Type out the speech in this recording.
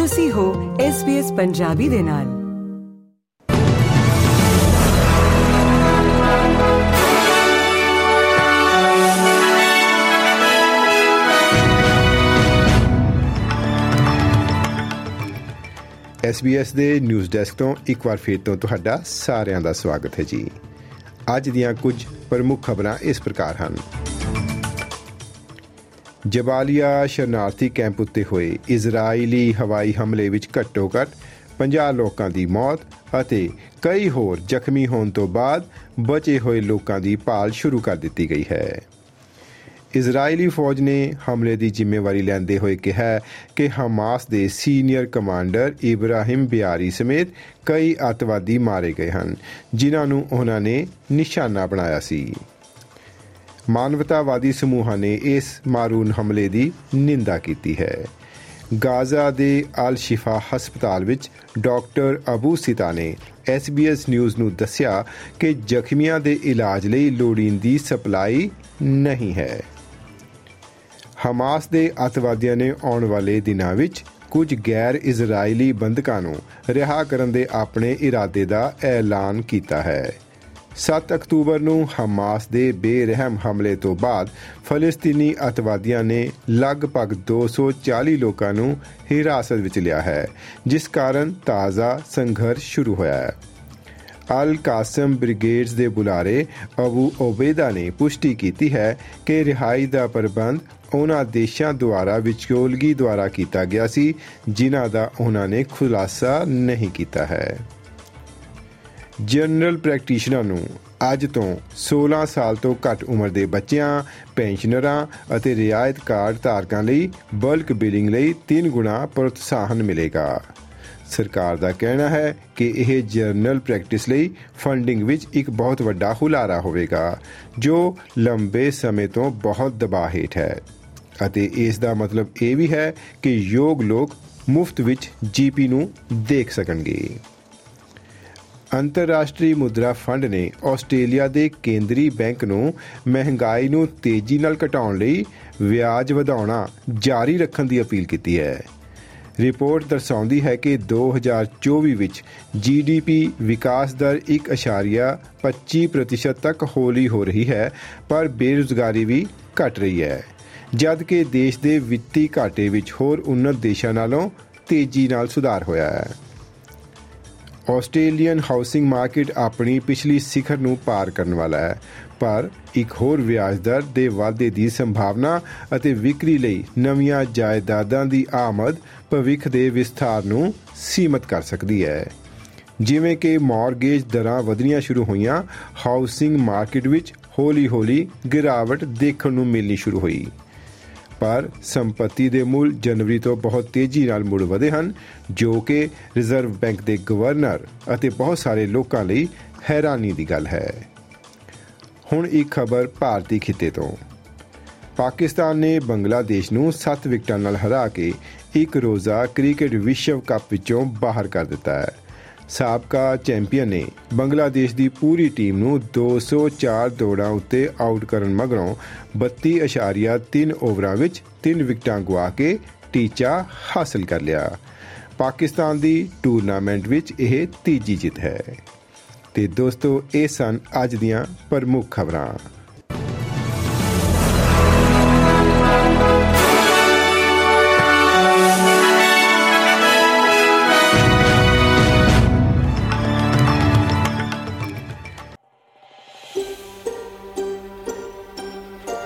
ਤੁਸੀਂ ਹੋ SBS ਪੰਜਾਬੀ ਦੇ ਨਾਲ। SBS ਦੇ ਨਿਊਜ਼ ਡੈਸਕ ਤੋਂ ਇੱਕ ਵਾਰ ਫੇਰ ਤੋਂ ਤੁਹਾਡਾ ਸਾਰਿਆਂ ਦਾ ਸਵਾਗਤ ਹੈ ਜੀ। ਅੱਜ ਦੀਆਂ ਕੁਝ ਪ੍ਰਮੁੱਖ ਖਬਰਾਂ ਇਸ ਪ੍ਰਕਾਰ ਹਨ। ਜਬਾਲੀਆ ਸ਼ਰਨਾਰਥੀ ਕੈਂਪ ਉੱਤੇ ਹੋਏ ਇਜ਼ਰਾਈਲੀ ਹਵਾਈ ਹਮਲੇ ਵਿੱਚ ਘੱਟੋ-ਘੱਟ 50 ਲੋਕਾਂ ਦੀ ਮੌਤ ਅਤੇ ਕਈ ਹੋਰ ਜ਼ਖਮੀ ਹੋਣ ਤੋਂ ਬਾਅਦ ਬਚੇ ਹੋਏ ਲੋਕਾਂ ਦੀ ਭਾਲ ਸ਼ੁਰੂ ਕਰ ਦਿੱਤੀ ਗਈ ਹੈ। ਇਜ਼ਰਾਈਲੀ ਫੌਜ ਨੇ ਹਮਲੇ ਦੀ ਜ਼ਿੰਮੇਵਾਰੀ ਲੈਂਦੇ ਹੋਏ ਕਿਹਾ ਕਿ ਹਮਾਸ ਦੇ ਸੀਨੀਅਰ ਕਮਾਂਡਰ ਇਬਰਾਹਿਮ ਬਿਆਰੀ ਸਮੇਤ ਕਈ ਅਤਵਾਦੀ ਮਾਰੇ ਗਏ ਹਨ, ਜਿਨ੍ਹਾਂ ਨੂੰ ਉਹਨਾਂ ਨੇ ਨਿਸ਼ਾਨਾ ਬਣਾਇਆ ਸੀ। ਮਾਨਵਤਾਵਾਦੀ ਸਮੂਹਾਂ ਨੇ ਇਸ ਮਾਰੂਨ ਹਮਲੇ ਦੀ ਨਿੰਦਾ ਕੀਤੀ ਹੈ। ਗਾਜ਼ਾ ਦੇ ਅਲ ਸ਼ਿਫਾ ਹਸਪਤਾਲ ਵਿੱਚ ਡਾਕਟਰ ਅਬੂ ਸਿਤਾ ਨੇ SBS ਨਿਊਜ਼ ਨੂੰ ਦੱਸਿਆ ਕਿ ਜ਼ਖਮੀਆਂ ਦੇ ਇਲਾਜ ਲਈ ਲੋੜੀਂਦੀ ਸਪਲਾਈ ਨਹੀਂ ਹੈ। ਹਮਾਸ ਦੇ ਅਤਵਾਦੀਆਂ ਨੇ ਆਉਣ ਵਾਲੇ ਦਿਨਾਂ ਵਿੱਚ ਕੁਝ ਗੈਰ ਇਜ਼ਰਾਈਲੀ ਬੰਦਕਾਂ ਨੂੰ ਰਿਹਾ ਕਰਨ ਦੇ ਆਪਣੇ ਇਰਾਦੇ ਦਾ ਐਲਾਨ ਕੀਤਾ ਹੈ। 7 ਅਕਤੂਬਰ ਨੂੰ ਹਮਾਸ ਦੇ ਬੇਰਹਿਮ ਹਮਲੇ ਤੋਂ ਬਾਅਦ ਫਲਸਤੀਨੀ ਅਤਵਾਦੀਆਂ ਨੇ ਲਗਭਗ 240 ਲੋਕਾਂ ਨੂੰ ਹਿਰਾਸਤ ਵਿੱਚ ਲਿਆ ਹੈ, ਜਿਸ ਕਾਰਨ ਤਾਜ਼ਾ ਸੰਘਰਸ਼ ਸ਼ੁਰੂ ਹੋਇਆ ਹੈ। ਅਲ ਕਾਸਮ ਬ੍ਰਿਗੇਡਸ ਦੇ ਬੁਲਾਰੇ ਅਬੂ ਓਬੇਦਾ ਨੇ ਪੁਸ਼ਟੀ ਕੀਤੀ ਹੈ ਕਿ ਰਿਹਾਈ ਦਾ ਪ੍ਰਬੰਧ ਉਹਨਾਂ ਦੇਸ਼ਾਂ ਦੁਆਰਾ ਵਿਚੋਲਗੀ ਦੁਆਰਾ ਕੀਤਾ ਗਿਆ ਸੀ, ਜਿਨ੍ਹਾਂ ਦਾ ਉਹਨਾਂ ਨੇ ਖੁਲਾਸਾ ਨਹੀਂ ਕੀਤਾ ਹੈ। ਜਨਰਲ ਪ੍ਰੈਕਟੀਸ਼ਨਰ ਨੂੰ ਅੱਜ ਤੋਂ 16 ਸਾਲ ਤੋਂ ਘੱਟ ਉਮਰ ਦੇ ਬੱਚਿਆਂ, ਪੈਨਸ਼ਨਰਾਂ ਅਤੇ ਰਿਆਇਤ ਕਾਰਡ ਧਾਰਕਾਂ ਲਈ ਬਲਕ ਬਿਲਿੰਗ ਲਈ 3 ਗੁਣਾ ਪ੍ਰੋਤਸਾਹਨ ਮਿਲੇਗਾ। ਸਰਕਾਰ ਦਾ ਕਹਿਣਾ ਹੈ ਕਿ ਇਹ ਜਨਰਲ ਪ੍ਰੈਕਟਿਸ ਲਈ ਫੰਡਿੰਗ ਵਿੱਚ ਇੱਕ ਬਹੁਤ ਵੱਡਾ ਹੁਲਾਰਾ ਹੋਵੇਗਾ, ਜੋ ਲੰਬੇ ਸਮੇਂ ਤੋਂ ਬਹੁਤ ਦਬਾਅ ਹੇਠ ਹੈ। ਅਤੇ ਇਸ ਦਾ ਮਤਲਬ ਇਹ ਵੀ ਹੈ ਕਿ ਯੋਗ ਲੋਕ ਮੁਫਤ ਵਿੱਚ ਜੀਪੀ ਨੂੰ ਦੇਖ ਸਕਣਗੇ। ਅੰਤਰਰਾਸ਼ਟਰੀ ਮੁਦਰਾ ਫੰਡ ਨੇ ਆਸਟ੍ਰੇਲੀਆ ਦੇ ਕੇਂਦਰੀ ਬੈਂਕ ਨੂੰ ਮਹਿੰਗਾਈ ਨੂੰ ਤੇਜ਼ੀ ਨਾਲ ਘਟਾਉਣ ਲਈ ਵਿਆਜ ਵਧਾਉਣਾ ਜਾਰੀ ਰੱਖਣ ਦੀ ਅਪੀਲ ਕੀਤੀ ਹੈ। ਰਿਪੋਰਟ ਦਰਸਾਉਂਦੀ ਹੈ ਕਿ 2024 ਵਿੱਚ ਜੀਡੀਪੀ ਵਿਕਾਸ ਦਰ 1.25% ਤੱਕ ਹੌਲੀ ਹੋ ਰਹੀ ਹੈ, ਪਰ ਬੇਰੁਜ਼ਗਾਰੀ ਵੀ ਘਟ ਰਹੀ ਹੈ। ਜਦ ਕਿ ਦੇਸ਼ ਦੇ ਵਿੱਤੀ ਘਾਟੇ ਵਿੱਚ ਹੋਰ ਉન્નਤ ਦੇਸ਼ਾਂ ਨਾਲੋਂ ਤੇਜ਼ੀ ਨਾਲ ਸੁਧਾਰ ਹੋਇਆ ਹੈ। ਆਸਟ੍ਰੇਲੀਅਨ ਹਾਊਸਿੰਗ ਮਾਰਕੀਟ ਆਪਣੀ ਪਿਛਲੀ ਸਿਖਰ ਨੂੰ ਪਾਰ ਕਰਨ ਵਾਲਾ ਹੈ, ਪਰ ਇੱਕ ਹੋਰ ਵਿਆਜ ਦਰ ਦੇ ਵਾਧੇ ਦੀ ਸੰਭਾਵਨਾ ਅਤੇ ਵਿਕਰੀ ਲਈ ਨਵੀਆਂ ਜਾਇਦਾਦਾਂ ਦੀ ਆਮਦ ਭਵਿੱਖ ਦੇ ਵਿਸਥਾਰ ਨੂੰ ਸੀਮਤ ਕਰ ਸਕਦੀ ਹੈ। ਜਿਵੇਂ ਕਿ ਮਾਰਗੇਜ ਦਰਾਂ ਵਧਣੀਆਂ ਸ਼ੁਰੂ ਹੋਈਆਂ, ਹਾਊਸਿੰਗ ਮਾਰਕੀਟ ਵਿੱਚ ਹੌਲੀ-ਹੌਲੀ ਗਿਰਾਵਟ ਦੇਖਣ ਨੂੰ ਮਿਲਣੀ ਸ਼ੁਰੂ ਹੋਈ। ਪਰ ਸੰਪਤੀ ਦੇ ਮੁੱਲ ਜਨਵਰੀ ਤੋਂ ਬਹੁਤ ਤੇਜ਼ੀ ਨਾਲ ਮੁੜ ਵਧੇ ਹਨ, ਜੋ ਕਿ ਰਿਜ਼ਰਵ ਬੈਂਕ ਦੇ ਗਵਰਨਰ ਅਤੇ ਬਹੁਤ ਸਾਰੇ ਲੋਕਾਂ ਲਈ ਹੈਰਾਨੀ ਦੀ ਗੱਲ ਹੈ। ਹੁਣ ਇੱਕ ਖਬਰ ਭਾਰਤੀ ਖਿੱਤੇ ਤੋਂ। ਪਾਕਿਸਤਾਨ ਨੇ ਬੰਗਲਾਦੇਸ਼ ਨੂੰ 7 ਵਿਕਟਾਂ ਨਾਲ ਹਰਾ ਕੇ ਇੱਕ ਰੋਜ਼ਾ ਕ੍ਰਿਕਟ ਵਿਸ਼ਵ ਕੱਪ ਵਿੱਚੋਂ ਬਾਹਰ ਕਰ ਦਿੱਤਾ ਹੈ। ਸਾਬਕਾ ਚੈਂਪੀਅਨ ਨੇ ਬੰਗਲਾਦੇਸ਼ ਦੀ ਪੂਰੀ ਟੀਮ ਨੂੰ 204 ਦੌੜਾਂ ਉੱਤੇ ਆਊਟ ਕਰਨ ਮਗਰੋਂ 32.3 ਓਵਰਾਂ ਵਿੱਚ 3 ਵਿਕਟਾਂ ਗਵਾ ਕੇ ਟੀਚਾ ਹਾਸਲ ਕਰ ਲਿਆ। ਪਾਕਿਸਤਾਨ ਦੀ ਟੂਰਨਾਮੈਂਟ ਵਿੱਚ ਇਹ ਤੀਜੀ ਜਿੱਤ ਹੈ। ਤੇ ਦੋਸਤੋ, ਇਹ ਸਨ ਅੱਜ ਦੀਆਂ ਪ੍ਰਮੁੱਖ ਖਬਰਾਂ।